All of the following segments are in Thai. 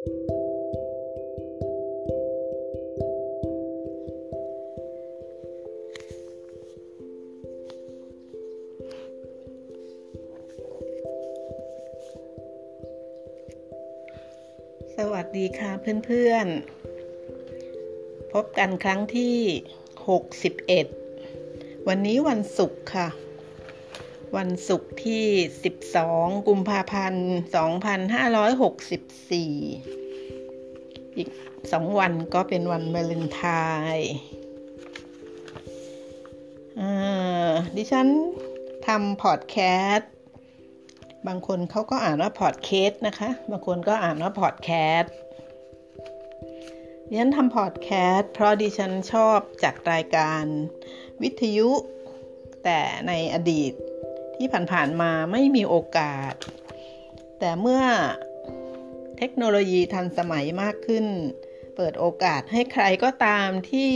สวัสดีค่ะเพื่อนๆ พบกันครั้งที่ 61 วันนี้วันศุกร์ค่ะ วันศุกร์ที่ 12 กุมภาพันธ์ 2564 อีกสองวันก็เป็นวันวาเลนไทน์ดิฉันทำพอดแคสต์ บางคนเขาก็อ่านว่าพอดเคสนะคะ บางคนก็อ่านว่าพอดแคสต์ดิฉันทำพอดแคสต์เพราะดิฉันชอบจัดรายการวิทยุแต่ในอดีต ที่ผ่านๆมาไม่มีโอกาส แต่เมื่อเทคโนโลยีทันสมัยมากขึ้น เปิดโอกาสให้ใครก็ตามที่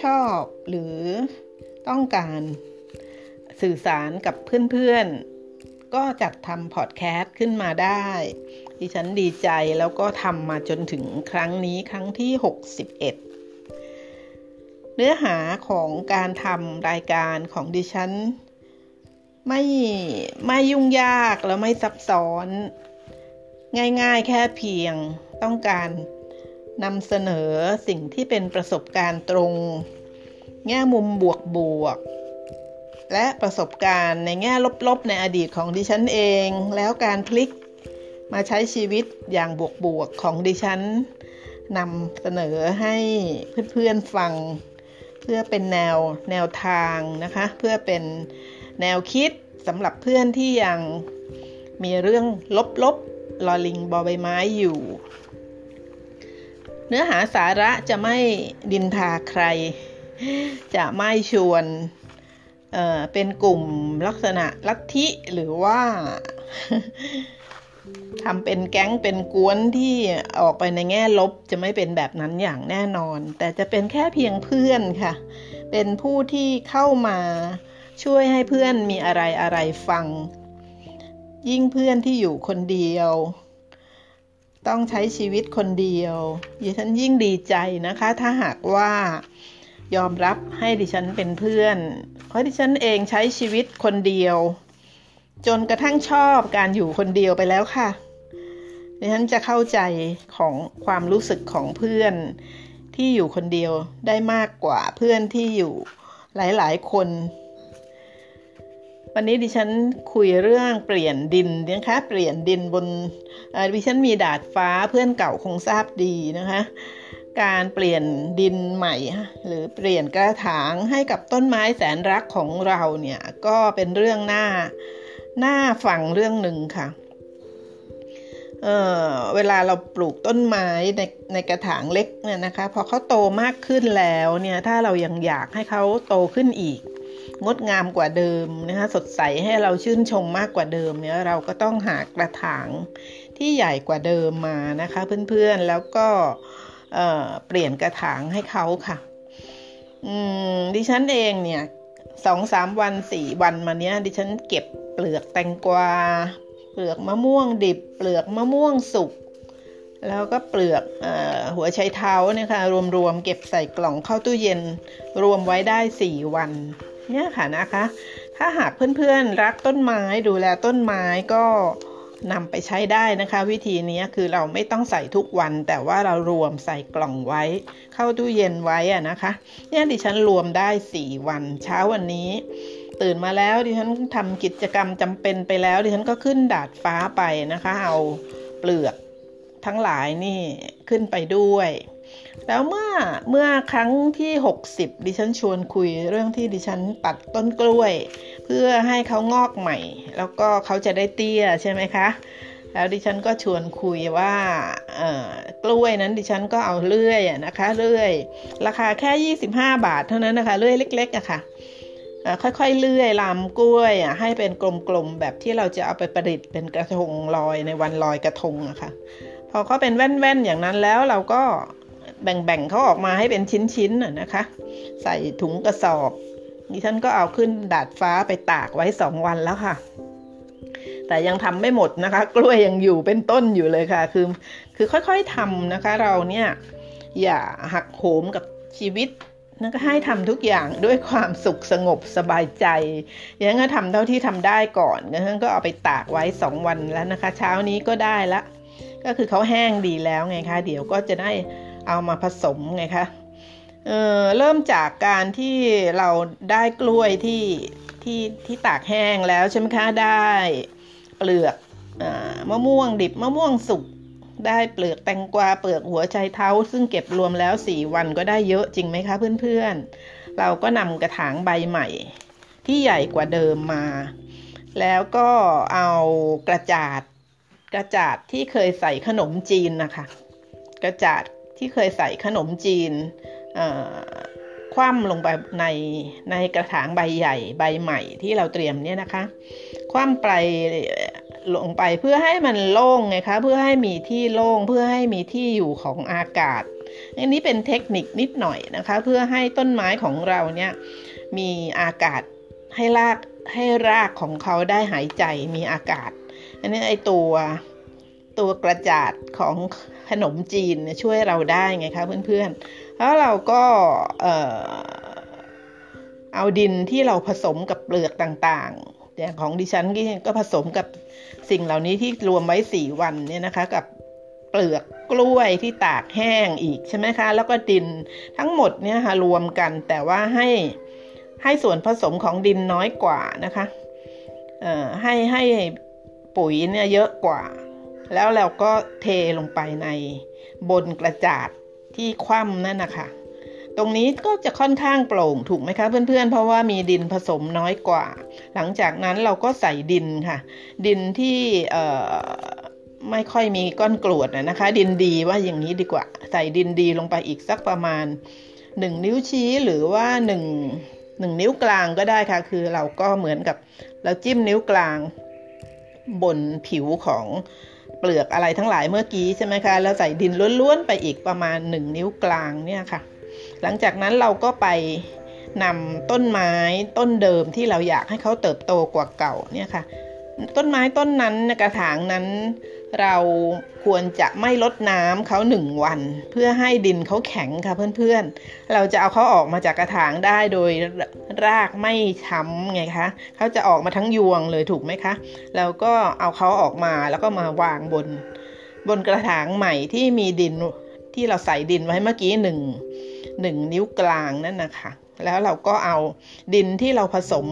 ชอบหรือต้องการสื่อสารกับเพื่อนๆ ก็จัดทำพอดแคสต์ขึ้นมาได้ ดิฉันดีใจแล้วก็ทำมาจนถึงครั้งนี้ครั้งที่ 61 เนื้อหาของการทำรายการของดิฉัน ไม่ไม่ยุ่งยากแล้วไม่ซับซ้อน ง่ายๆ แค่เพียงต้องการนำเสนอสิ่งที่เป็นประสบการณ์ตรง แง่มุมบวกบวก และประสบการณ์ในแง่ลบๆ ในอดีตของดิฉันเอง แล้วการพลิกมาใช้ชีวิตอย่างบวกๆของดิฉันนำเสนอให้เพื่อนๆฟัง เพื่อเป็นแนวแนวทางนะคะ เพื่อเป็น แนวคิดสำหรับเพื่อนที่ยังมีเรื่องลบๆลอลิงบอใบไม้อยู่ เนื้อหาสาระจะไม่ดินทาใคร จะไม่ชวนเเป็นกลุ่มลักษณะลัทธิหรือว่าทำเป็นแก๊งเป็นกวนที่ออกไปในแง่ลบจะไม่เป็นแบบนั้นอย่างแน่นอน แต่จะเป็นแค่เพียงเพื่อนค่ะ เป็นผู้ที่เข้ามา ช่วยให้เพื่อนมีอะไรอะไรฟัง ยิ่งเพื่อนที่อยู่คนเดียว ต้องใช้ชีวิตคนเดียวดิฉันยิ่งดีใจนะคะ ถ้าหากว่ายอมรับให้ดิฉันเป็นเพื่อน เพราะดิฉันเองใช้ชีวิตคนเดียว จนกระทั่งชอบการอยู่คนเดียวไปแล้วค่ะดิฉันจะเข้าใจของความรู้สึกของเพื่อนที่อยู่คนเดียวได้มากกว่าเพื่อนที่อยู่หลาย ๆ คน วันนี้ดิฉันคุยเรื่องเปลี่ยนดินนะคะเปลี่ยนดินบนดิฉันมีดาดฟ้าเพื่อนเก่าคงทราบดีนะคะ การเปลี่ยนดินใหม่ หรือเปลี่ยนกระถางให้กับต้นไม้แสนรักของเราเนี่ยก็เป็นเรื่องหน้าหน้าฟังเรื่องหนึ่งค่ะเเวลาเราปลูกต้นไม้ในในกระถางเล็กเนี่ยนะคะพอเขาโตมากขึ้นแล้วเนี่ยถ้าเรายังอยากให้เขาโตขึ้นอีก งดงามกว่าเดิมนะคะสดใสให้เราชื่นชมมากกว่าเดิมเนี่ยเราก็ต้องหากระถางที่ใหญ่กว่าเดิมมานะคะ เพื่อนๆแล้วก็เเปลี่ยนกระถางให้เขาค่ะดิฉันเองเนี่ยสองสามวันสี่วันมาเนี้ย ดิฉันเก็บเปลือกแตงกวา เปลือกมะม่วงดิบ เปลือกมะม่วงสุกแล้วก็เปลือกอหัวไชเท้าเนี่ยค่ะรวมๆเก็บใส่กล่องเข้าตู้เย็น รวมไว้ได้สี่วัน เนี่ยค่ะนะคะ ถ้าหากเพื่อนๆรักต้นไม้ดูแลต้นไม้ก็นำไปใช้ได้นะคะ วิธีนี้คือเราไม่ต้องใส่ทุกวัน แต่ว่าเรารวมใส่กล่องไว้ เข้าตู้เย็นไว้อะนะคะ เนี่ยดิฉันรวมได้ 4 วันเช้าวันนี้ ตื่นมาแล้วดิฉันทำกิจกรรมจำเป็นไปแล้ว ดิฉันก็ขึ้นดาดฟ้าไปนะคะ เอาเปลือกทั้งหลายนี่ขึ้นไปด้วย แล้วเมื่อเมื่อครั้งที่ 60 ดิฉันชวนคุยเรื่องที่ดิฉันตัดต้นกล้วย เพื่อให้เขางอกใหม่ แล้วก็เขาจะได้เตี้ยใช่ไหมคะ แล้วดิฉันก็ชวนคุยว่ากล้วยนั้นดิฉันก็เอาเลื่อยนะคะเลื่อย ราคาแค่ 25 บาทเท่านั้นนะคะเลื่อยเล็กๆอะคะ่ะค่อยๆเลื่อยลำกล้วยอะให้เป็นกลมๆแบบที่เราจะเอาไปประดิษฐ์เป็นกระทงลอยในวันลอยกระทงอะคะ่ะพอเขาเป็นแว่นๆอย่างนั้นแล้วเราก็ แบ่งๆเขาออกมาให้เป็นชิ้นๆนะคะ ใส่ถุงกระสอบดิฉันก็เอาขึ้นดาดฟ้าไปตากไว้สองวันแล้วค่ะ แต่ยังทำไม่หมดนะคะ กล้วยยังอยู่เป็นต้นอยู่เลยค่ะ คือคือค่อยๆทำนะคะ เราเนี่ยอย่าหักโหมกับชีวิตนั่นก็ให้ทำทุกอย่างด้วยความสุขสงบสบายใจอย่างนั้นก็ทำเท่าที่ทำได้ก่อนงั้นก็เอาไปตากไว้สองวันแล้วนะคะ เช้านี้ก็ได้ละ ก็คือเขาแห้งดีแล้วไงคะ เดี๋ยวก็จะได้ เอามาผสมไงคะเเริ่มจากการที่เราได้กล้วยที่ที่ที่ตากแห้งแล้วใช่ไหมคะได้เปลือกมะม่วงดิบมะม่วงสุกได้เปลือกแตงกวาเปลือกหัวใจเท้า ซึ่งเก็บรวมแล้วสี่วันก็ได้เยอะจริงไหมคะเพื่อนๆ เราก็นำกระถางใบใหม่ ที่ใหญ่กว่าเดิมมา แล้วก็เอากระจาดกระจาดที่เคยใส่ขนมจีนนะคะ กระจาด ที่เคยใส่ขนมจีนคว่ำลงไปในในกระถางใบใหญ่ใบใหม่ที่เราเตรียมเนี่ยนะคะ คว่ำไปลงไปเพื่อให้มันโล่งไงคะเพื่อให้มีที่โล่งเพื่อให้มีที่อยู่ของอากาศอันนี้เป็นเทคนิคนิดหน่อยนะคะ เพื่อให้ต้นไม้ของเราเนี่ยมีอากาศให้รากให้รากของเขาได้หายใจมีอากาศ อันนี้ไอตัวตัวกระจาดของขนมจีนช่วยเราได้ไงคะเพื่อนๆ แล้วเราก็เอาดินที่เราผสมกับเปลือกต่างๆอย่างของดิฉันก็ผสมกับสิ่งเหล่านี้ที่รวมไว้สี่วันเนี่ยนะคะกับเปลือกกล้วยที่ตากแห้งอีกใช่ไหมคะ แล้วก็ดินทั้งหมดเนี่ยค่ะรวมกันแต่ว่าให้ให้ส่วนผสมของดินน้อยกว่านะคะให้ให้ปุ๋ยเนี่ยเยอะกว่า แล้วเราก็เทลงไปในบนกระจาดที่คว่ำนั่นนะคะ ตรงนี้ก็จะค่อนข้างโปร่งถูกไหมคะเพื่อนๆ เพราะว่ามีดินผสมน้อยกว่า หลังจากนั้นเราก็ใส่ดินค่ะ ดินที่ไม่ค่อยมีก้อนกรวดนะคะ ดินดีว่าอย่างนี้ดีกว่า ใส่ดินดีลงไปอีกสักประมาณหนึ่งนิ้วชี้หรือว่าหนึ่งหนึ่งนิ้วกลางก็ได้ค่ะ คือเราก็เหมือนกับเราจิ้มนิ้วกลางบนผิวของ ปลือกอะไรทั้งหลายเมื่อกี้ใช่ไหมคะแล้วใส่ดินล้วนๆไปอีกประมาณหนึ่งนิ้วกลางเนี่ยค่ะ หลังจากนั้นเราก็ไปนำต้นไม้ต้นเดิมที่เราอยากให้เขาเติบโตกว่าเก่าเนี่ยค่ะ ต้นไม้ต้นนั้นกระถางนั้น เราควรจะไม่ลดน้ำเขาหนึ่งวัน เพื่อให้ดินเขาแข็งค่ะเพื่อนๆ เราจะเอาเขาออกมาจากกระถางได้โดยรากไม่ช้ำไงคะเขาจะออกมาทั้งยวงเลยถูกไหมคะแล้วก็เอาเขาออกมาแล้วก็มาวางบน บนกระถางใหม่ที่มีดินที่เราใส่ดินไว้เมื่อกี้หนึ่งหนึ่งนิ้วกลางนั่นนะคะแล้วเราก็เอาดินที่เราผสม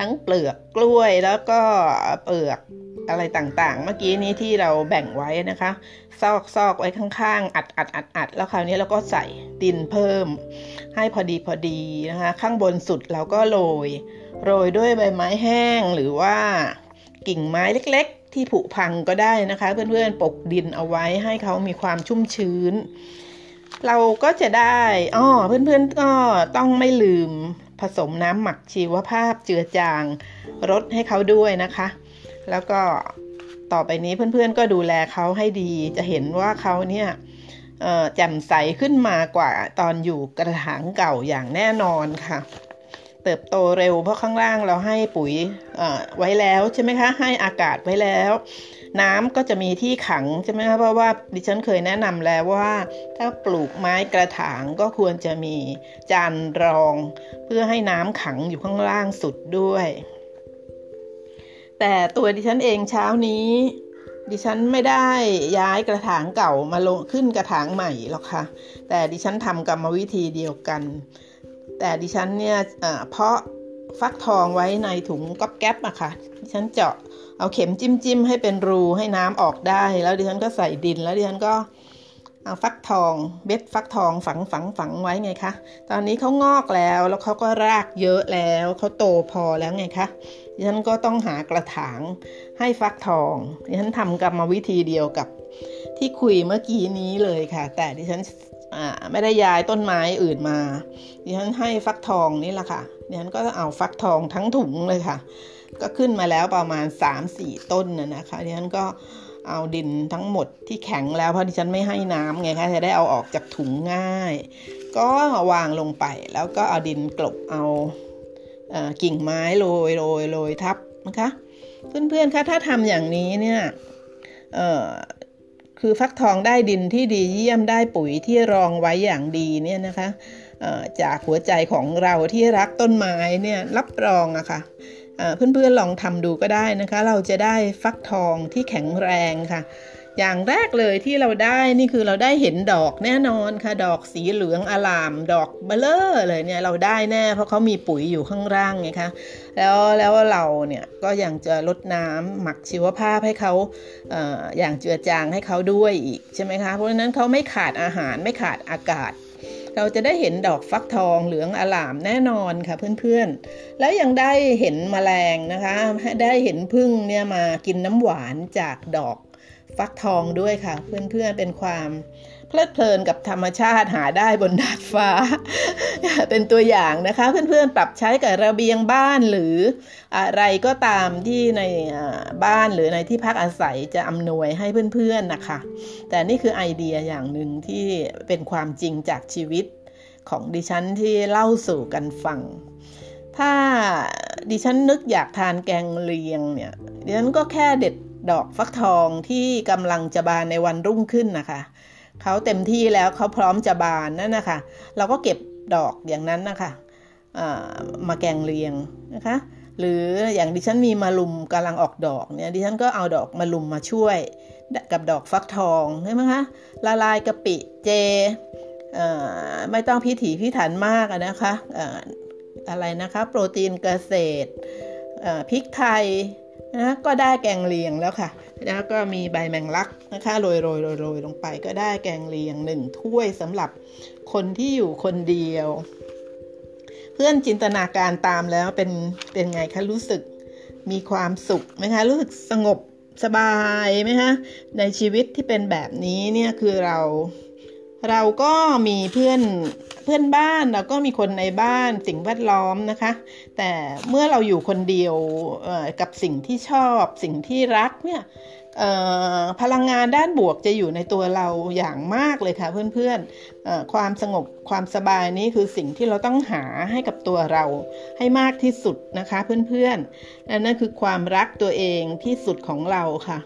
ทั้งเปลือกกล้วยแล้วก็เปลือกอะไรต่างๆ เมื่อกี้นี้ที่เราแบ่งไว้นะคะ ซอกซอกไว้ข้างๆ อัดอัดอัดอัดแล้วคราวนี้เราก็ใส่ดินเพิ่ม ให้พอดีพอดีนะคะ ข้างบนสุดเราก็โรย โรยด้วยใบไม้แห้งหรือว่ากิ่งไม้เล็กๆ ที่ผุพังก็ได้นะคะ เพื่อนๆปกดินเอาไว้ให้เขามีความชุ่มชื้น เราก็จะได้อ๋อเพื่อนๆก็ต้องไม่ลืม ผสมน้ำหมักชีวภาพเจือจางรดให้เขาด้วยนะคะ แล้วก็ต่อไปนี้เพื่อนๆก็ดูแลเขาให้ดี จะเห็นว่าเขาเนี่ยแจ่มใสขึ้นมากว่าตอนอยู่กระถางเก่าอย่างแน่นอนค่ะ เติบโตเร็วเพราะข้างล่างเราให้ปุ๋ยไว้แล้วใช่ไหมคะ ให้อากาศไว้แล้ว น้ำก็จะมีที่ขังใช่ไหมคะเพราะว่าดิฉันเคยแนะนำแล้วว่าถ้าปลูกไม้กระถางก็ควรจะมีจานรอง เพื่อให้น้ำขังอยู่ข้างล่างสุดด้วย แต่ตัวดิฉันเองเช้านี้ ดิฉันไม่ได้ย้ายกระถางเก่ามาลงขึ้นกระถางใหม่หรอกค่ะ แต่ดิฉันทำกรรมวิธีเดียวกัน แต่ดิฉันเนี่ยเพาะฟักทองไว้ในถุงก๊อบแก๊บอะค่ะดิฉันเจาะ เอาเข็มจิ้มจิ้มให้เป็นรูให้น้ำออกได้ แล้วดิฉันก็ใส่ดิน แล้วดิฉันก็เอาฟักทองเบ็ดฟักทองฝังฝังฝังไว้ไงคะตอนนี้เขางอกแล้วแล้วเขาก็รากเยอะแล้วเขาโตพอแล้วไงคะดิฉันก็ต้องหากระถางให้ฟักทองดิฉันทำกรรมวิธีเดียวกับที่คุยเมื่อกี้นี้เลยค่ะ แต่ดิฉันไม่ได้ย้ายต้นไม้อื่นมาดิฉันให้ฟักทองนี่แหละค่ะดิฉันก็เอาฟักทองทั้งถุงเลยค่ะ ก็ขึ้นมาแล้วประมาณ 3-4 ต้นนะนะคะดิฉันก็เอาดินทั้งหมดที่แข็งแล้วเพราะดิฉันไม่ให้น้ำไงคะจะได้เอาออกจากถุงง่าย ก็วางลงไปแล้วก็เอาดินกลบเอากิ่งไม้โรยโรยโรยทับนะคะ เพื่อนๆคะถ้าทำอย่างนี้เนี่ยคือฟักทองได้ดินที่ดีเยี่ยมได้ปุ๋ยที่รองไว้อย่างดีเนี่ยนะคะจากหัวใจของเราที่รักต้นไม้เนี่ยรับรองอะคะ่ะ เพื่อนๆลองทำดูก็ได้นะคะ เราจะได้ฟักทองที่แข็งแรงค่ะ อย่างแรกเลยที่เราได้นี่คือเราได้เห็นดอกแน่นอนค่ะ ดอกสีเหลืองอลาม ดอกเบลเลอร์เลยเนี่ยเราได้แน่เพราะเขามีปุ๋ยอยู่ข้างล่างไงคะแล้วแล้วเราเนี่ยก็ยังจะลดน้ำหมักชีวภาพให้เขาเอออย่างเจือจางให้เขาด้วยอีกใช่ไหมคะเพราะฉะนั้นเขาไม่ขาดอาหารไม่ขาดอากาศ เราจะได้เห็นดอกฟักทองเหลืองอลามแน่นอนค่ะเพื่อนๆ แล้วยังได้เห็นมแมลงนะคะ ได้เห็นพึ่งเนี่ยมากินน้ำหวานจากดอกฟักทองด้วยค่ะ เพื่อนๆเป็นความ เพลิดเพลินกับธรรมชาติหาได้บนดาดฟ้า เป็นตัวอย่างนะคะ เพื่อนๆปรับใช้กับระเบียงบ้านหรืออะไรก็ตามที่ในบ้านหรือในที่พักอาศัยจะอำนวยให้เพื่อนๆนะคะ แต่นี่คือไอเดียอย่างหนึ่งที่เป็นความจริงจากชีวิตของดิฉันที่เล่าสู่กันฟัง ถ้าดิฉันนึกอยากทานแกงเลียงเนี่ย ดิฉันก็แค่เด็ดดอกฟักทองที่กำลังจะบานในวันรุ่งขึ้นนะคะ เขาเต็มที่แล้วเขาพร้อมจะบานนั่นนะคะเราก็เก็บดอกอย่างนั้นนะคะมาแกงเลียงนะคะ หรืออย่างดิฉันมีมาลุมกำลังออกดอกเนี่ยดิฉันก็เอาดอกมาลุมมาช่วยกับดอกฟักทองใช่ไหมคะละลายกะปิเจไม่ต้องพิถีพิถันมากนะคะอะไรนะคะ โปรตีนเกษตรพริกไทย นะก็ได้แกงเลียงแล้วค่ะ แล้วก็มีใบแมงลักนะคะโรยโรยโรยโรยลงไป ก็ได้แกงเลียงหนึ่งถ้วยสำหรับคนที่อยู่คนเดียว เพื่อนจินตนาการตามแล้วเป็นเป็นไงคะรู้สึกมีความสุขไหมคะรู้สึกสงบสบายไหมคะในชีวิตที่เป็นแบบนี้เนี่ยคือเรา เราก็มีเพื่อนเพื่อนบ้านเราก็มีคนในบ้านสิ่งแวดล้อมนะคะ แต่เมื่อเราอยู่คนเดียวกับสิ่งที่ชอบสิ่งที่รักเนี่ยพลังงานด้านบวกจะอยู่ในตัวเราอย่างมากเลยค่ะเพื่อนๆความสงบความสบายนี้คือสิ่งที่เราต้องหาให้กับตัวเราให้มากที่สุดนะคะเพื่อนๆนั่นคือความรักตัวเองที่สุดของเราค่ะ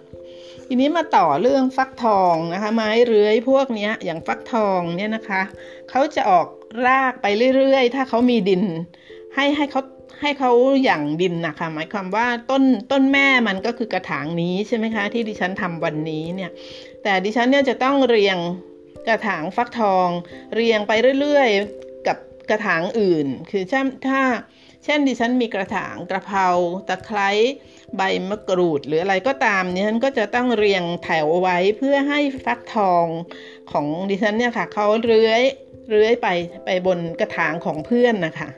ทีนี้มาต่อเรื่องฟักทองนะคะ ไม้เรื้อยพวกนี้อย่างฟักทองเนี่ยนะคะเขาจะออกรากไปเรื่อยๆ ถ้าเขามีดิน ให้ให้เขาให้เขาอย่างดินนะคะ หมายความว่าต้นต้นแม่มันก็คือกระถางนี้ใช่ไหมคะ ที่ดิฉันทำวันนี้เนี่ย แต่ดิฉันเนี่ยจะต้องเรียงกระถางฟักทอง เรียงไปเรื่อยๆ กับกระถางอื่น คือถ้าถ้าเช่นดิฉันมีกระถางกระเพราตะไคร้ ใบมะกรูดหรืออะไรก็ตามดิฉันก็จะต้องเรียงแถวไว้เพื่อให้ฟักทองของดิฉันเนี่ยค่ะเขาเลื้อยเลื้อยไปไปบนกระถางของเพื่อนนะคะ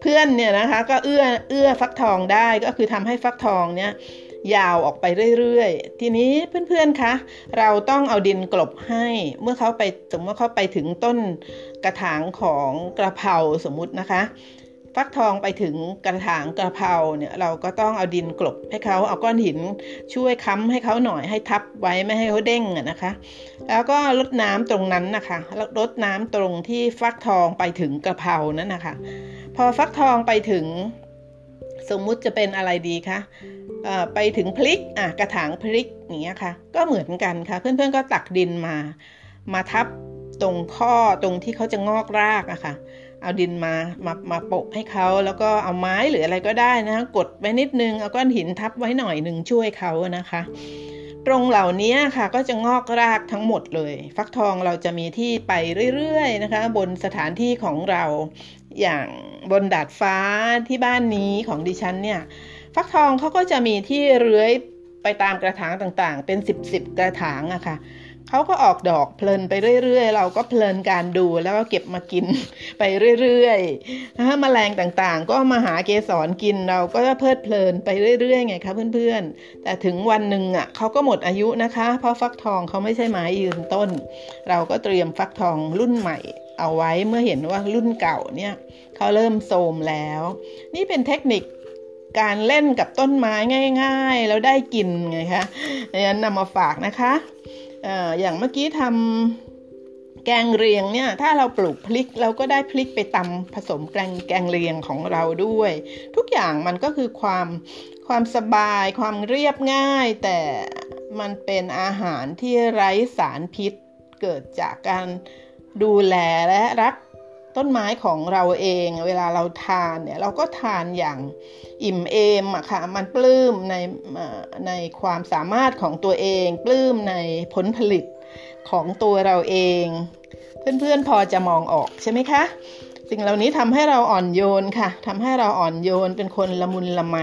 เพื่อนเนี่ยนะคะ ก็เอื้อเอื้อฟักทองได้ก็คือทำให้ฟักทองเนี่ยยาวออกไปเรื่อยๆ ทีนี้เพื่อนๆ คะ เราต้องเอาดินกลบให้ เมื่อเขาไปสมมติเขาไปถึงต้นกระถางของกระเพราสมมุตินะคะ ฟักทองไปถึงกระถางกระเพราเนี่ยเราก็ต้องเอาดินกลบให้เขาเอาก้อนหินช่วยค้ำให้เขาหน่อยให้ทับไว้ไม่ให้เขาเด้งนะคะ แล้วก็ลดน้ำตรงนั้นนะคะลดน้ำตรงที่ฟักทองไปถึงกระเพรานั้นนะคะพอฟักทองไปถึงสมมุติจะเป็นอะไรดีคะไปถึงพลิกอะกระถางพลิกอย่างเงี้ยค่ะ ก็เหมือนกันค่ะ เพื่อนๆก็ตักดินมา มาทับตรงข้อตรงที่เขาจะงอกรากอะค่ะ เอาดินมามามาโปะให้เขาแล้วก็เอาไม้หรืออะไรก็ได้นะคะกดไว้นิดนึงเอาก้อนหินทับไว้หน่อยหนึ่งช่วยเขานะคะ ตรงเหล่านี้ค่ะก็จะงอกรากทั้งหมดเลย ฟักทองเราจะมีที่ไปเรื่อยๆนะคะ บนสถานที่ของเราอย่างบนดาดฟ้าที่บ้านนี้ของดิฉันเนี่ย ฟักทองเขาก็จะมีที่เลื้อยไปตามกระถางต่างๆ เป็นสิบสกระถางอะค่ะ เขาก็ออกดอกเพลินไปเรื่อยๆ เราก็เพลินการดูแล้วก็เก็บมากินไปเรื่อยๆนะแมลงต่างๆ ก็มาหาเกสรกินเราก็เพลิดเพลินไปเรื่อยๆไงคะเพื่อนๆ แต่ถึงวันหนึ่งอะเขาก็หมดอายุนะคะ เพราะฟักทองเขาไม่ใช่ไม้ยืนต้น เราก็เตรียมฟักทองรุ่นใหม่เอาไว้เมื่อเห็นว่ารุ่นเก่าเนี่ยเขาเริ่มโทมแล้ว นี่เป็นเทคนิคการเล่นกับต้นไม้ง่าย ๆ แล้วได้กินไงคะดังนั้นนำมาฝากนะคะ อย่างเมื่อกี้ทำแกงเรียงเนี่ย ถ้าเราปลูกพลิกเราก็ได้พลิกไปตำผสมแกงแกงเรียงของเราด้วย ทุกอย่างมันก็คือความความสบาย ความเรียบง่าย แต่มันเป็นอาหารที่ไร้สารพิษ เกิดจากการดูแลและรัก ต้นไม้ของเราเอง เวลาเราทานเนี่ยเราก็ทานอย่างอิ่มเอมอะค่ะมันปลื้มในในความสามารถของตัวเอง ปลื้มในผลผลิตของตัวเราเอง เพื่อนๆพอจะมองออกใช่ไหมคะ สิ่งเหล่านี้ทำให้เราอ่อนโยนค่ะทำให้เราอ่อนโยนเป็นคนละมุนละไม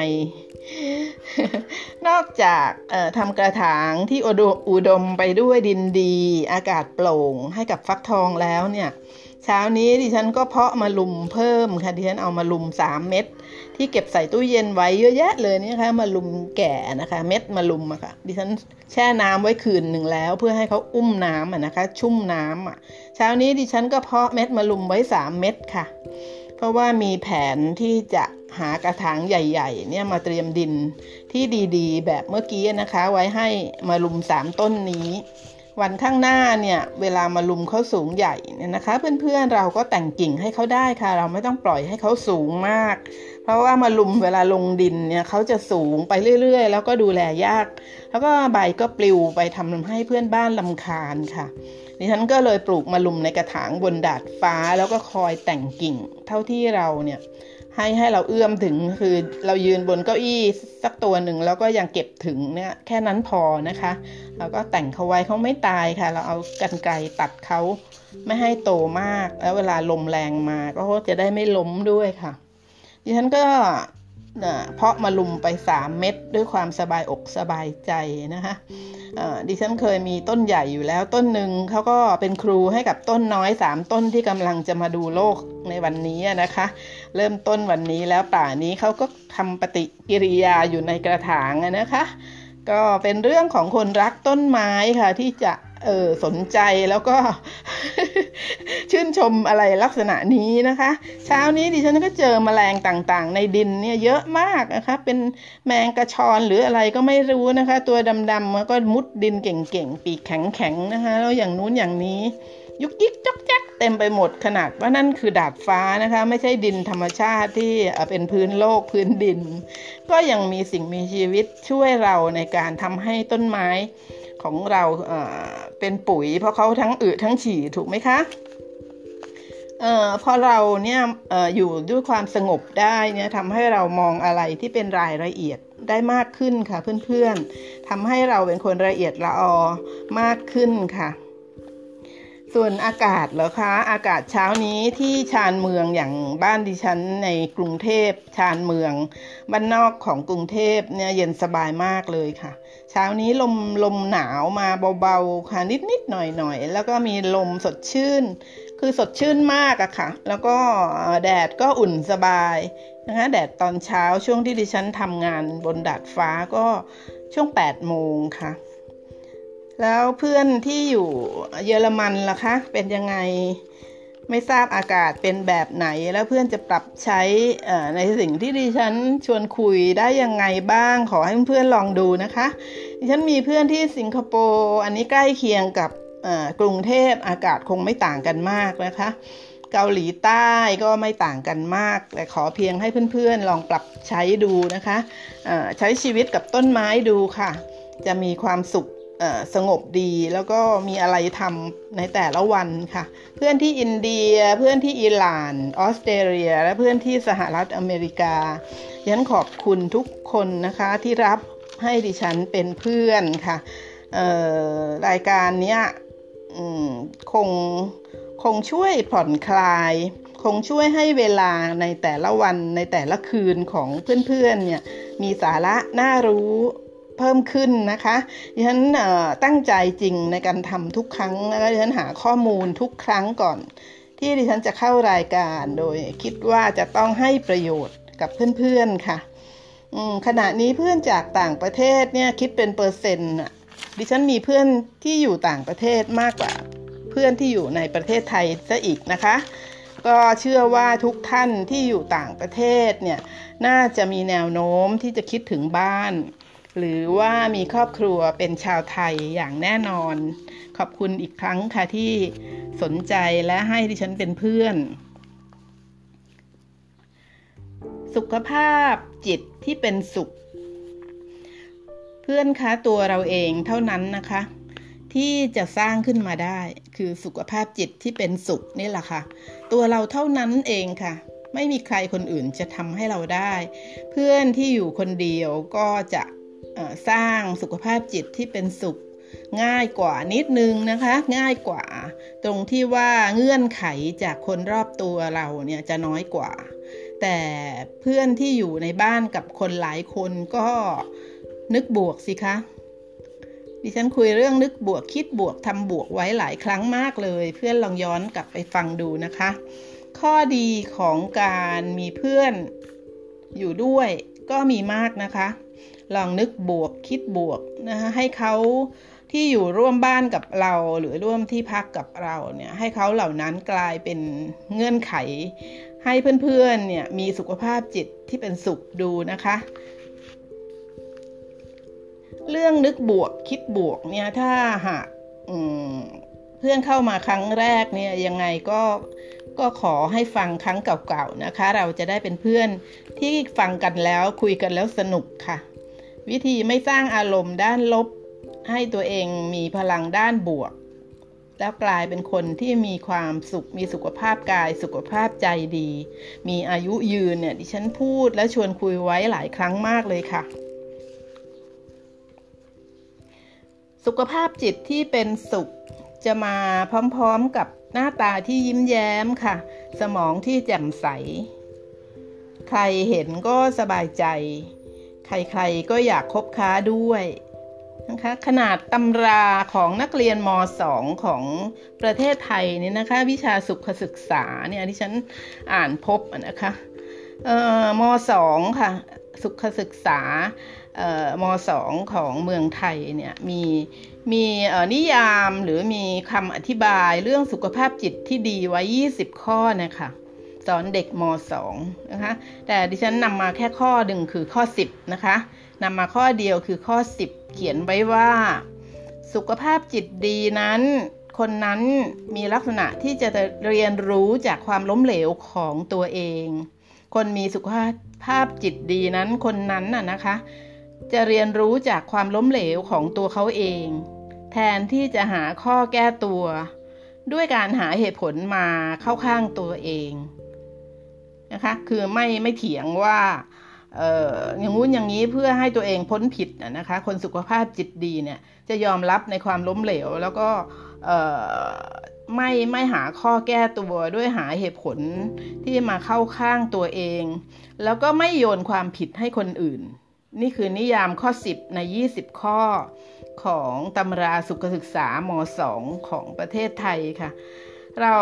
นอกจากทำกระถางที่อุดมไปด้วยดินดี อากาศโปร่งให้กับฟักทองแล้วเนี่ย เช้านี้ดิฉันก็เพาะมาลุมเพิ่มค่ะดิฉันเอามาลุมสามเม็ดที่เก็บใส่ตู้เย็นไว้เยอะแยะเลยนี่ค่ะมาลุมแก่นะคะ เม็ดมาลุมอะค่ะ ดิฉันแช่น้ำไว้คืนหนึ่งแล้ว เพื่อให้เขาอุ้มน้ำอะนะคะ ชุ่มน้ำอะเช้านี้ดิฉันก็เพาะเม็ดมาลุมไว้สามเม็ดค่ะ เพราะว่ามีแผนที่จะหากระถางใหญ่ ๆ เนี่ยมาเตรียมดินที่ดีๆ แบบเมื่อกี้นะคะ ไว้ให้มาลุมสามต้นนี้ วันข้างหน้าเนี่ยเวลามาลุมเขาสูงใหญ่เนี่ยนะคะ เพื่อนๆเราก็แต่งกิ่งให้เขาได้ค่ะ เราไม่ต้องปล่อยให้เขาสูงมาก เพราะว่ามาลุมเวลาลงดินเนี่ยเขาจะสูงไปเรื่อยๆ แล้วก็ดูแลยาก แล้วก็ใบก็ปลิวไปทำให้เพื่อนบ้านลำคาญค่ะดิฉันก็เลยปลูกมาลุมในกระถางบนดาดฟ้า แล้วก็คอยแต่งกิ่ง เท่าที่เราเนี่ย ให้ให้เราเอื้อมถึงคือเรายืนบนเก้าอี้สักตัวหนึ่งแล้วก็ยังเก็บถึงเนี่ยแค่นั้นพอนะคะเราก็แต่งเขาไว้เขาไม่ตายค่ะ เราเอากันไกตัดเขาไม่ให้โตมาก แล้วเวลาลมแรงมาก็จะได้ไม่ล้มด้วยค่ะ ดิฉันก็เพาะมาลุมไป 3 เม็ดด้วยความสบายอกสบายใจนะคะดิฉันเคยมีต้นใหญ่อยู่แล้วต้นหนึ่งเขาก็เป็นครูให้กับต้นน้อย 3 ต้นที่กำลังจะมาดูโลกในวันนี้นะคะ เริ่มต้นวันนี้แล้วป่านี้เขาก็ทำปฏิกิริยาอยู่ในกระถางนะคะ ก็เป็นเรื่องของคนรักต้นไม้ค่ะที่จะเออสนใจแล้วก็ ชื่นชมอะไรลักษณะนี้นะคะ เช้านี้ดิฉันก็เจอมแมลงต่างๆ ในดินเนี่ยเยอะมากนะคะ เป็นแมงกระชอนหรืออะไรก็ไม่รู้นะคะ ตัวดำๆมันก็มุดดินเก่งๆ ปีกแข็งๆนะคะ แล้วอย่างนู้นอย่างนี้ ยุกยิกจอกแจ๊กเต็มไปหมดขนาดว่านั่นคือดาดฟ้านะคะ ไม่ใช่ดินธรรมชาติที่เป็นพื้นโลกพื้นดิน ก็ยังมีสิ่งมีชีวิตช่วยเราในการทำให้ต้นไม้ของเราเป็นปุ๋ย เพราะเขาทั้งอึทั้งฉี่ถูกไหมคะออพอเราเนี่ยอออยู่ด้วยความสงบได้เนี่ยทำให้เรามองอะไรที่เป็นรายละเอียดได้มากขึ้นค่ะเพื่อนๆทำให้เราเป็นคนละเอียดละออมากขึ้นค่ะ ส่วนอากาศเหรอคะอากาศเช้านี้ที่ชานเมืองอย่างบ้านดิฉันในกรุงเทพชานเมืองบ้านนอกของกรุงเทพเนี่ยเย็นสบายมากเลยค่ะ เช้านี้ลมลมหนาวมาเบาๆค่ะนิดๆหน่อยๆแล้วก็มีลมสดชื่น คือสดชื่นมากอะค่ะ แล้วก็แดดก็อุ่นสบายนะคะแดดตอนเช้าช่วงที่ดิฉันทำงานบนดาดฟ้าก็ช่วง8โมงค่ะ แล้วเพื่อนที่อยู่เยอรมันล่ะคะ เป็นยังไงไม่ทราบอากาศเป็นแบบไหน แล้วเพื่อนจะปรับใช้ในสิ่งที่ดิฉันชวนคุยได้ยังไงบ้าง ขอให้เพื่อนลองดูนะคะ ดิฉันมีเพื่อนที่สิงคโปร์อันนี้ใกล้เคียงกับกรุงเทพอากาศคงไม่ต่างกันมากนะคะ เกาหลีใต้ก็ไม่ต่างกันมาก แต่ขอเพียงให้เพื่อนๆลองปรับใช้ดูนะคะใช้ชีวิตกับต้นไม้ดูค่ะ จะมีความสุข สงบดีแล้วก็มีอะไรทำในแต่ละวันค่ะ เพื่อนที่อินเดียเพื่อนที่อิหร่านออสเตรเลีย และเพื่อนที่สหรัฐอเมริกาฉันขอบคุณทุกคนนะคะที่รับให้ดิฉันเป็นเพื่อนค่ะรายการนี้คงคงช่วยผ่อนคลาย คงช่วยให้เวลาในแต่ละวันในแต่ละคืนของเพื่อนๆเนี่ยมีสาระน่ารู้ เพิ่มขึ้นนะคะดิฉันตั้งใจจริงในการทำทุกครั้งแล้วดิฉันหาข้อมูลทุกครั้งก่อน ที่ดิฉันจะเข้ารายการ โดยคิดว่าจะต้องให้ประโยชน์กับเพื่อนๆค่ะขณะนี้เพื่อนจากต่างประเทศเนี่ยคิดเป็นเปอร์เซ็นต์ดิฉันมีเพื่อนที่อยู่ต่างประเทศมากกว่าเพื่อนที่อยู่ในประเทศไทยซะอีกนะคะ ก็เชื่อว่าทุกท่านที่อยู่ต่างประเทศเนี่ยน่าจะมีแนวโน้มที่จะคิดถึงบ้าน หรือว่ามีครอบครัวเป็นชาวไทยอย่างแน่นอน ขอบคุณอีกครั้งค่ะที่สนใจและให้ดิฉันเป็นเพื่อน สุขภาพจิตที่เป็นสุข เพื่อนคะตัวเราเองเท่านั้นนะคะ ที่จะสร้างขึ้นมาได้คือสุขภาพจิตที่เป็นสุขนี่แหละค่ะ ตัวเราเท่านั้นเองค่ะไม่มีใครคนอื่นจะทำให้เราได้ เพื่อนที่อยู่คนเดียวก็จะ สร้างสุขภาพจิตที่เป็นสุขง่ายกว่านิดนึงนะคะ ง่ายกว่า ตรงที่ว่าเงื่อนไขจากคนรอบตัวเราเนี่ยจะน้อยกว่า แต่เพื่อนที่อยู่ในบ้านกับคนหลายคนก็นึกบวกสิคะดิฉันคุยเรื่องนึกบวกคิดบวกทำบวกไว้หลายครั้งมากเลย เพื่อนลองย้อนกลับไปฟังดูนะคะ ข้อดีของการมีเพื่อนอยู่ด้วยก็มีมากนะคะ ลองนึกบวกคิดบวกนะคะให้เขาที่อยู่ร่วมบ้านกับเราหรือร่วมที่พักกับเราเนี่ยให้เขาเหล่านั้นกลายเป็นเงื่อนไข ให้เพื่อนๆเนี่ยมีสุขภาพจิตที่เป็นสุขดูนะคะ เรื่องนึกบวกคิดบวกเนี่ยถ้าหากเพื่อนเข้ามาครั้งแรกเนี่ยยังไงก็ก็ขอให้ฟังครั้งเก่าๆนะคะ เราจะได้เป็นเพื่อนที่ฟังกันแล้วคุยกันแล้วสนุกค่ะ วิธีไม่สร้างอารมณ์ด้านลบ ให้ตัวเองมีพลังด้านบวก แล้วกลายเป็นคนที่มีความสุข มีสุขภาพกาย สุขภาพใจดี มีอายุยืนเนี่ยดิฉันพูดและชวนคุยไว้หลายครั้งมากเลยค่ะ สุขภาพจิตที่เป็นสุขจะมาพร้อมๆกับหน้าตาที่ยิ้มแย้มค่ะ สมองที่แจ่มใส ใครเห็นก็สบายใจ ใครๆก็อยากคบค้าด้วยนะคะขนาดตำราของนักเรียนม .2 ของประเทศไทยเนี่ยนะคะ วิชาสุขศึกษาเนี่ยที่ฉันอ่านพบนะคะม .2 ค่ะ สุขศึกษามสองของเมืองไทยเนี่ยมีมีนิยามหรือมีคำอธิบายเรื่องสุขภาพจิตที่ดีไว้ 20 ข้อนะคะ สอนเด็กม .2 นะคะ แต่ดิฉันนำมาแค่ข้อหนึ่งคือข้อ 10 นะคะนำมาข้อเดียวคือข้อ 10 เขียนไว้ว่า สุขภาพจิตดีนั้น คนนั้นมีลักษณะที่จะเรียนรู้จากความล้มเหลวของตัวเอง คนมีสุขภาพจิตดีนั้นคนนั้นน่ะนะคะ จะเรียนรู้จากความล้มเหลวของตัวเขาเอง แทนที่จะหาข้อแก้ตัวด้วยการหาเหตุผลมาเข้าข้างตัวเอง นะคะ คือไม่ไม่เถียงว่าเอออย่างงู้นอย่างนี้เพื่อให้ตัวเองพ้นผิดนะคะ คนสุขภาพจิตดีเนี่ยจะยอมรับในความล้มเหลว แล้วก็ไม่ไม่หาข้อแก้ตัวด้วยหาเหตุผลที่มาเข้าข้างตัวเอง แล้วก็ไม่โยนความผิดให้คนอื่น นี่คือนิยามข้อ 10 ใน 20 ข้อของตำราสุขศึกษาม 2 ของประเทศไทยค่ะ เรา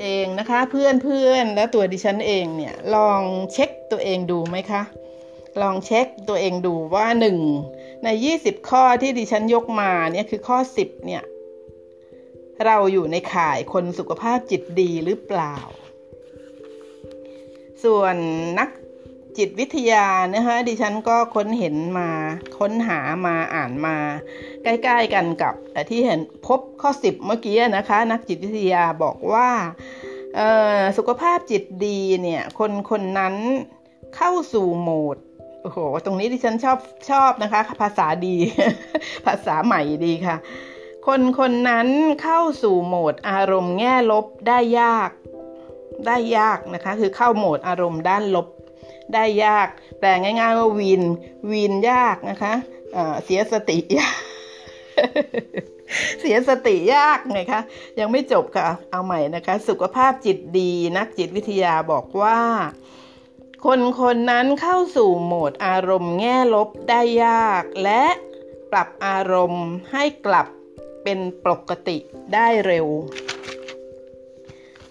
เองนะคะเพื่อนเพื่อนและตัวดิฉันเองเนี่ยลองเช็คตัวเองดูไหมคะ ลองเช็คตัวเองดูว่า 1 ใน 20 ข้อที่ดิฉันยกมาเนี่ยคือข้อ 10เนี่ยเราอยู่ในข่ายคนสุขภาพจิตดีหรือเปล่า ส่วนนัก จิตวิทยานะคะดิฉันก็ค้นเห็นมาค้นหามาอ่านมา ใกล้ๆกันกับที่เห็นพบข้อ 10 เมื่อกี้นะคะ นักจิตวิทยาบอกว่าสุขภาพจิตดีเนี่ยคนคนนั้นเข้าสู่โหมดโอ้โหตรงนี้ดิฉันชอบชอบนะคะ ภาษาดี ภาษาใหม่ดีค่ะ คนคนนั้นเข้าสู่โหมดอารมณ์แง่ลบได้ยากได้ยากนะคะ คือเข้าโหมดอารมณ์ด้านลบ ได้ยาก แปลง่าย ๆ ว่าวีนวีนยากนะคะเสียสติยากเสียสติยากไงคะยังไม่จบค่ะ เอาใหม่นะคะ สุขภาพจิตดีนักจิตวิทยาบอกว่า คนคนนั้นเข้าสู่โหมดอารมณ์แง่ลบได้ยาก และปรับอารมณ์ให้กลับเป็นปกติได้เร็ว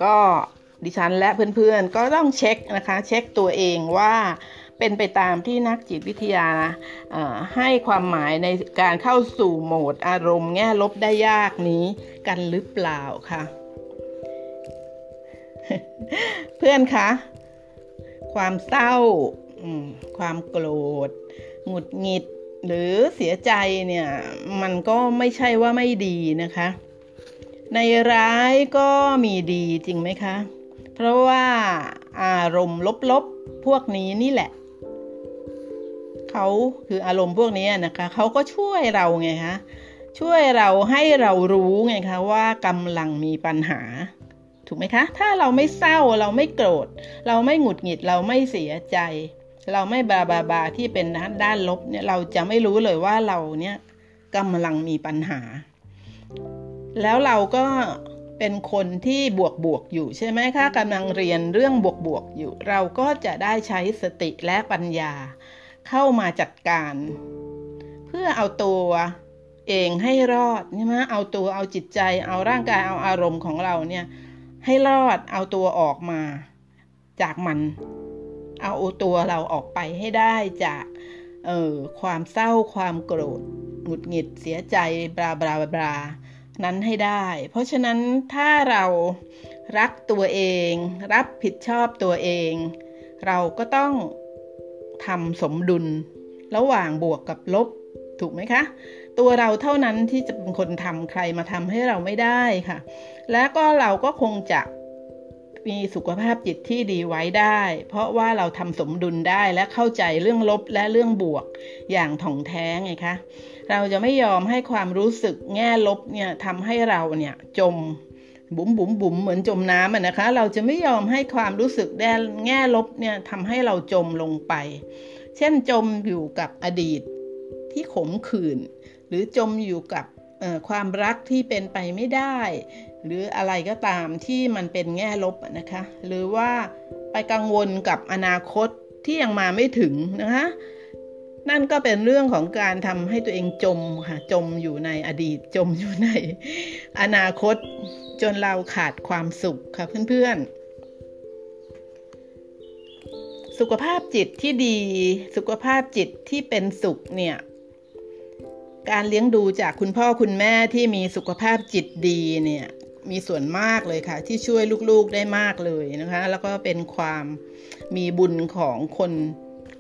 ก็ ดิฉันและเพื่อนๆก็ต้องเช็คนะคะ เช็คตัวเองว่าเป็นไปตามที่นักจิตวิทยาให้ความหมายในการเข้าสู่โหมดอารมณ์แง่ลบได้ยากนี้กันหรือเปล่าคะเพื่อนคะความเศร้าความโกรธ หงุดหงิด หรือเสียใจเนี่ย มันก็ไม่ใช่ว่าไม่ดีนะคะ ในร้ายก็มีดีจริงไหมคะ เพราะว่าอารมณ์ลบๆพวกนี้นี่แหละเขาคืออารมณ์พวกนี้นะคะเขาก็ช่วยเราไงคะช่วยเราให้เรารู้ไงคะว่ากำลังมีปัญหา ถูกไหมคะ ถ้าเราไม่เศร้าเราไม่โกรธ เราไม่หงุดหงิดเราไม่เสียใจ เราไม่บาบาบาที่เป็นด้านลบเนี่ยเราจะไม่รู้เลยว่าเราเนี่ยกำลังมีปัญหา แล้วเราก็ เป็นคนที่บวกบวกอยู่ใช่ไหมคะกำลังเรียนเรื่องบวกบวกอยู่ เราก็จะได้ใช้สติและปัญญา เข้ามาจัดการ เพื่อเอาตัวเองให้รอดใช่ไหมเอาตัวเอาจิตใจ เอาร่างกายเอาอารมณ์ของเราเนี่ยให้รอดเอาตัวออกมา จากมัน เอาตัวเราออกไปให้ได้จากเออความเศร้าความโกรธหงุดหงิดเสียใจบลาบลาบลา นั้นให้ได้ เพราะฉะนั้นถ้าเรารักตัวเอง รับผิดชอบตัวเอง เราก็ต้องทำสมดุล ระหว่างบวกกับลบถูกไหมคะ ตัวเราเท่านั้นที่จะเป็นคนทำใครมาทำให้เราไม่ได้ค่ะ และก็เราก็คงจะมีสุขภาพจิตที่ดีไว้ได้ เพราะว่าเราทำสมดุลได้และเข้าใจเรื่องลบและเรื่องบวกอย่างถ่องแท้ไงคะ เราจะไม่ยอมให้ความรู้สึกแง่ลบเนี่ยทำให้เราเนี่ยจมบุ๋มบุ๋มบุ๋มเหมือนจมน้ำนะคะ เราจะไม่ยอมให้ความรู้สึกแดแง่ลบเนี่ยทำให้เราจมลงไป เช่นจมอยู่กับอดีตที่ขมขื่นหรือจมอยู่กับความรักที่เป็นไปไม่ได้ หรืออะไรก็ตามที่มันเป็นแง่ลบนะคะ หรือว่าไปกังวลกับอนาคตที่ยังมาไม่ถึงนะคะ นั่นก็เป็นเรื่องของการทำให้ตัวเองจมค่ะจมอยู่ในอดีตจมอยู่ในอนาคตจนเราขาดความสุขค่ะเพื่อนๆ สุขภาพจิตที่ดี สุขภาพจิตที่เป็นสุขเนี่ย การเลี้ยงดูจากคุณพ่อคุณแม่ที่มีสุขภาพจิตดีเนี่ยมีส่วนมากเลยค่ะ ที่ช่วยลูกๆได้มากเลยนะคะ แล้วก็เป็นความมีบุญของคน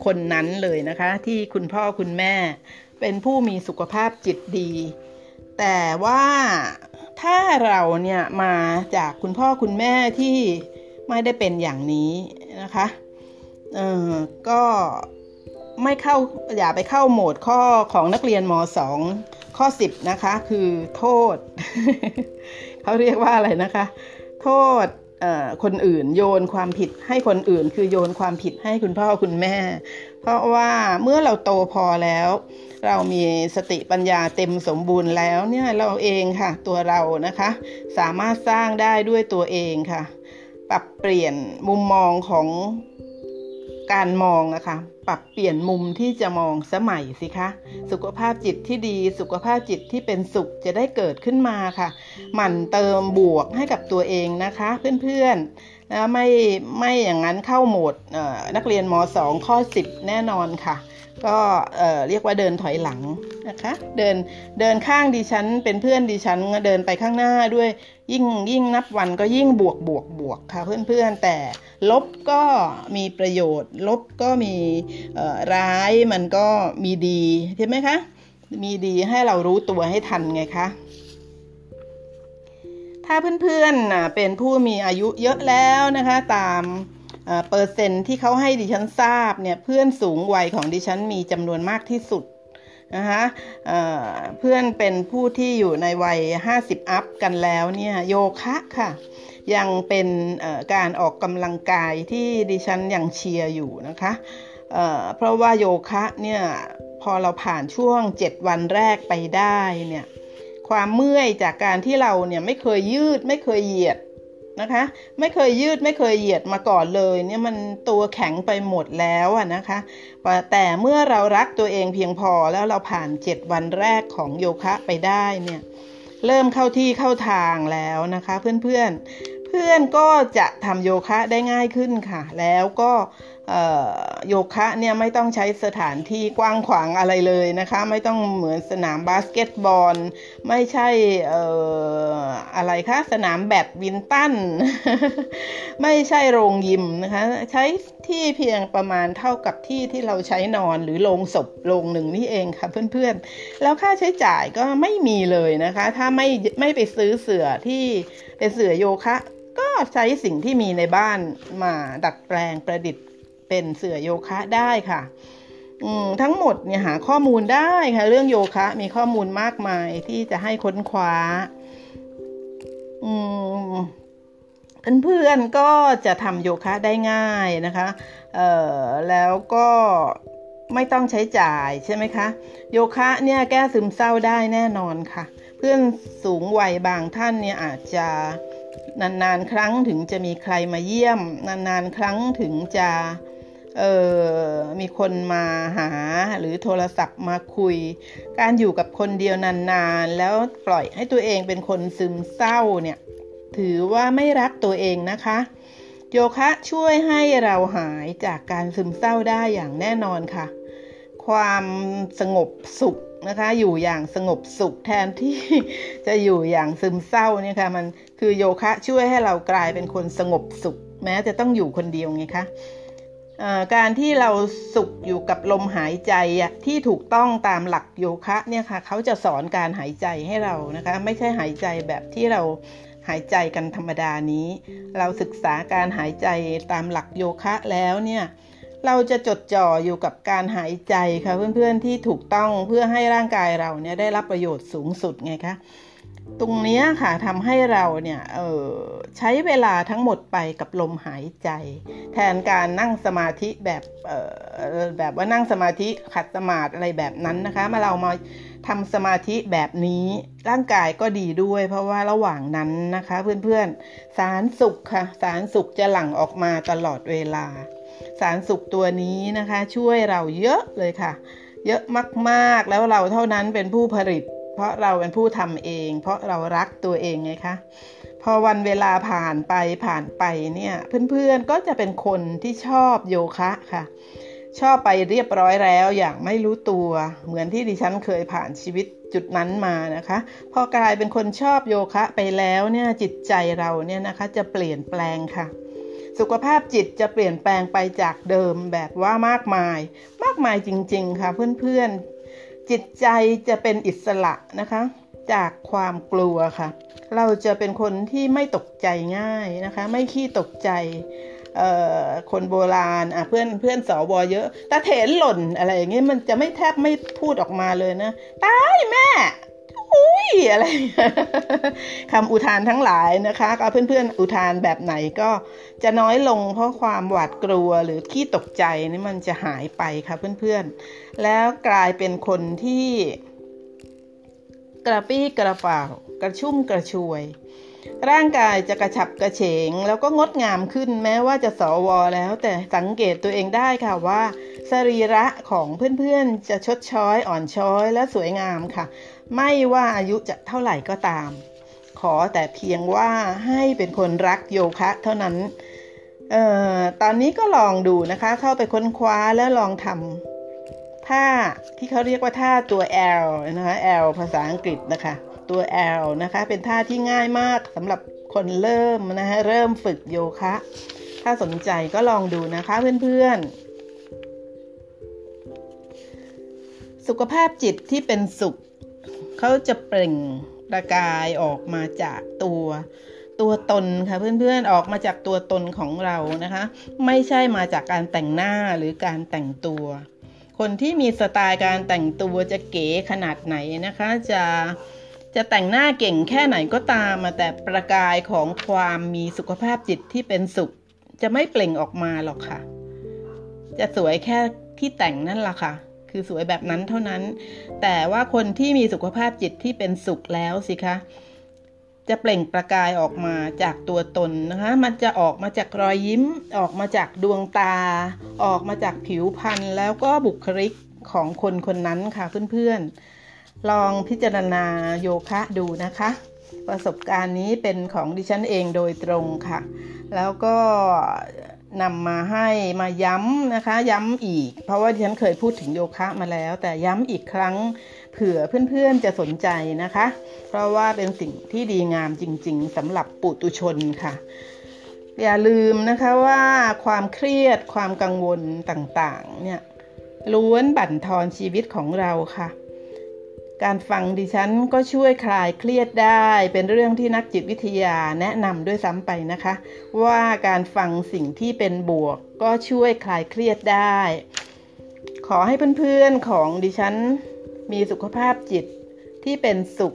คนนั้นเลยนะคะ ที่คุณพ่อคุณแม่ เป็นผู้มีสุขภาพจิตดี แต่ว่าถ้าเราเนี่ยมาจากคุณพ่อคุณแม่ที่ไม่ได้เป็นอย่างนี้นะคะเออก็ไม่เข้าอย่าไปเข้าโหมดข้อของนักเรียนม .2 ข้อ 10 นะคะ คือโทษ เขาเรียกว่าอะไรนะคะ โทษ คนอื่น โยนความผิดให้คนอื่น คือโยนความผิดให้คุณพ่อคุณแม่ เพราะว่าเมื่อเราโตพอแล้ว เรามีสติปัญญาเต็มสมบูรณ์แล้วเนี่ยเราเองค่ะ ตัวเรานะคะ สามารถสร้างได้ด้วยตัวเองค่ะ ปรับเปลี่ยนมุมมองของการมองนะคะ ปรับเปลี่ยนมุมที่จะมองสมัยสิคะ สุขภาพจิตที่ดี สุขภาพจิตที่เป็นสุขจะได้เกิดขึ้นมาค่ะ หมั่นเติมบวกให้กับตัวเองนะคะ เพื่อนๆนะไม่ไม่อย่างนั้นเข้าโหมดนักเรียนม .2 ข้อ 10 แน่นอนค่ะ ก็เเรียกว่าเดินถอยหลังนะคะเดินเดินข้างดิฉันเป็นเพื่อนดิฉันเดินไปข้างหน้าด้วยยิ่งยิ่งนับวันก็ยิ่งบวกบวกบวกค่ะเพื่อนๆแต่ลบก็มีประโยชน์ ลบก็มีร้ายมันก็มีดีใช่ไหมคะมีดีให้เรารู้ตัวให้ทันไงคะถ้าเพื่อนๆเป็นผู้มีอายุเยอะแล้วนะคะตาม เปอร์เซ็นที่เขาให้ดิฉันทราบเนี่ยเพื่อนสูงวัยของดิฉันมีจำนวนมากที่สุดนะคะเพื่อนเป็นผู้ที่อยู่ในวัย 50 อัพกันแล้วเนี่ยโยคะค่ะ ยังเป็นการออกกำลังกายที่ดิฉันยังเชียร์อยู่นะคะเเพราะว่าโยคะเนี่ยพอเราผ่านช่วง 7 วันแรกไปได้เนี่ยความเมื่อยจากการที่เราเนี่ยไม่เคยยืดไม่เคยเหยียด นะคะ ไม่เคยยืดไม่เคยเหยียดมาก่อนเลย เนี่ยมันตัวแข็งไปหมดแล้วอะนะคะ แต่เมื่อเรารักตัวเองเพียงพอแล้วเราผ่าน 7 วันแรกของโยคะไปได้เนี่ยเริ่มเข้าที่เข้าทางแล้วนะคะ เพื่อนๆเพื่อนก็จะทำโยคะได้ง่ายขึ้นค่ะ แล้วก็ โยคะเนี่ยไม่ต้องใช้สถานที่กว้างขวางอะไรเลยนะคะ ไม่ต้องเหมือนสนามบาสเกตบอล ไม่ใช่อออะไรคะสนามแบดมินตัน ไม่ใช่โรงยิมนะคะ ใช้ที่เพียงประมาณเท่ากับที่ที่เราใช้นอนหรือโรงศพโรงหนึ่งนี่เองค่ะเพื่อนๆ แล้วค่าใช้จ่ายก็ไม่มีเลยนะคะ ถ้าไม่ไม่ไปซื้อเสื่อที่เป็นเสื่อโยคะ ก็ใช้สิ่งที่มีในบ้านมาดัดแปลงประดิษฐ์ เป็นเสือโยคะได้ค่ะทั้งหมดเนี่ยหาข้อมูลได้ค่ะ เรื่องโยคะ มีข้อมูลมากมายที่จะให้ค้นคว้าเพื่อนๆก็จะทำโยคะได้ง่ายนะคะแล้วก็ไม่ต้องใช้จ่ายใช่ไหมคะ โยคะเนี่ยแก้ซึมเศร้าได้แน่นอนค่ะ เพื่อนสูงวัยบางท่านเนี่ยอาจจะนานๆ ครั้งถึงจะมีใครมาเยี่ยม นานๆ ครั้งถึงจะ เออมีคนมาหาหรือโทรศัพท์มาคุย การอยู่กับคนเดียวนานๆ แล้วปล่อยให้ตัวเองเป็นคนซึมเศร้าเนี่ย ถือว่าไม่รักตัวเองนะคะ โยคะช่วยให้เราหายจากการซึมเศร้าได้อย่างแน่นอนค่ะ ความสงบสุขนะคะ อยู่อย่างสงบสุขแทนที่จะอยู่อย่างซึมเศร้าเนี่ยค่ะมันคือโยคะช่วยให้เรากลายเป็นคนสงบสุข แม้จะต้องอยู่คนเดียวไงคะ การที่เราสุขอยู่กับลมหายใจที่ถูกต้องตามหลักโยคะเนี่ยค่ะเขาจะสอนการหายใจให้เรานะคะไม่ใช่หายใจแบบที่เราหายใจกันธรรมดานี้ เราศึกษาการหายใจตามหลักโยคะแล้วเนี่ยเราจะจดจ่ออยู่กับการหายใจค่ะเพื่อนๆที่ถูกต้องเพื่อให้ร่างกายเราเนี่ยได้รับประโยชน์สูงสุดไงคะ ตรงนี้ค่ะทำให้เราเนี่ยเออใช้เวลาทั้งหมดไปกับลมหายใจ แทนการนั่งสมาธิแบบเออแบบว่านั่งสมาธิขัดสมาธิอะไรแบบนั้นนะคะมาเรามาทำสมาธิแบบนี้ร่างกายก็ดีด้วย เพราะว่าระหว่างนั้นนะคะ เพื่อนๆสารสุขค่ะสารสุขจะหลั่งออกมาตลอดเวลา สารสุขตัวนี้นะคะ ช่วยเราเยอะเลยค่ะ เยอะมากๆแล้วเราเท่านั้นเป็นผู้ผลิต เพราะเราเป็นผู้ทำเอง เพราะเรารักตัวเองไงคะพอวันเวลาผ่านไปผ่านไปเนี่ย เพื่อนๆก็จะเป็นคนที่ชอบโยคะค่ะ ชอบไปเรียบร้อยแล้วอย่างไม่รู้ตัว เหมือนที่ดิฉันเคยผ่านชีวิตจุดนั้นมานะคะ พอกลายเป็นคนชอบโยคะไปแล้วเนี่ยจิตใจเราเนี่ยนะคะจะเปลี่ยนแปลงค่ะ สุขภาพจิตจะเปลี่ยนแปลงไปจากเดิมแบบว่ามากมาย มากมายจริง ๆ ค่ะเพื่อนๆ จิตใจจะเป็นอิสระนะคะ จากความกลัวค่ะ เราจะเป็นคนที่ไม่ตกใจง่ายนะคะ ไม่ขี้ตกใจคนโบราณเพื่อนเพื่อนสวเยอะตาเถนหล่นอะไรอย่างเงี้ยมันจะไม่แทบไม่พูดออกมาเลยนะตายแม่ ยอะไรคำอุทานทั้งหลายนะคะก็เพื่อนๆอุทานแบบไหนก็จะน้อยลงเพราะความหวาดกลัวหรือขี้ตกใจนี่มันจะหายไปค่ะเพื่อนๆ แล้วกลายเป็นคนที่กระปี้กระเป๋ากระชุ่มกระชวย ร่างกายจะกระฉับกระเฉง แล้วก็งดงามขึ้นแม้ว่าจะสวแล้ว แต่สังเกตตัวเองได้ค่ะว่า สรีระของเพื่อนๆ จะชดช้อยอ่อนช้อยและสวยงามค่ะ ไม่ว่าอายุจะเท่าไหร่ก็ตาม ขอแต่เพียงว่าให้เป็นคนรักโยคะเท่านั้นออตอนนี้ก็ลองดูนะคะ เข้าไปค้นคว้าแล้วลองทำท่าที่เขาเรียกว่าท่าตัว L นะคะ L ภาษาอังกฤษนะคะ ตัว L นะคะ เป็นท่าที่ง่ายมากสำหรับคนเริ่มนะคะเริ่มฝึกโยคะ ถ้าสนใจก็ลองดูนะคะเพื่อนๆ สุขภาพจิตที่เป็นสุข เขาจะเปล่งประกายออกมาจากตัวตัวตนค่ะเพื่อนๆออกมาจากตัวตนของเรานะคะ ไม่ใช่มาจากการแต่งหน้าหรือการแต่งตัว คนที่มีสไตล์การแต่งตัวจะเก๋ขนาดไหนนะคะ จะจะแต่งหน้าเก่งแค่ไหนก็ตามแต่ประกายของความมีสุขภาพจิตที่เป็นสุข จะไม่เปล่งออกมาหรอกค่ะ จะสวยแค่ที่แต่งนั่นแหละค่ะ คือสวยแบบนั้นเท่านั้น แต่ว่าคนที่มีสุขภาพจิตที่เป็นสุขแล้วสิคะ จะเปล่งประกายออกมาจากตัวตนนะคะ มันจะออกมาจากรอยยิ้ม ออกมาจากดวงตา ออกมาจากผิวพรรณแล้วก็บุคลิกของคนคนนั้นค่ะเพื่อนๆ ลองพิจารณาโยคะดูนะคะ ประสบการณ์นี้เป็นของดิฉันเองโดยตรงค่ะ แล้วก็ นำมาให้มาย้ำนะคะ ย้ำอีก เพราะว่าดิฉันเคยพูดถึงโยคะมาแล้ว แต่ย้ำอีกครั้งเผื่อเพื่อนๆจะสนใจนะคะ เพราะว่าเป็นสิ่งที่ดีงามจริง ๆสำหรับปุตุชนค่ะ อย่าลืมนะคะว่าความเครียดความกังวลต่างๆเนี่ยล้วนบั่นทอนชีวิตของเราค่ะ การฟังดิฉันก็ช่วยคลายเครียดได้ เป็นเรื่องที่นักจิตวิทยาแนะนำด้วยซ้ำไปนะคะ ว่าการฟังสิ่งที่เป็นบวก ก็ช่วยคลายเครียดได้ ขอให้เพื่อนๆของดิฉันมีสุขภาพจิตที่เป็นสุข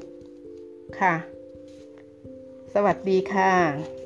ค่ะ สวัสดีค่ะ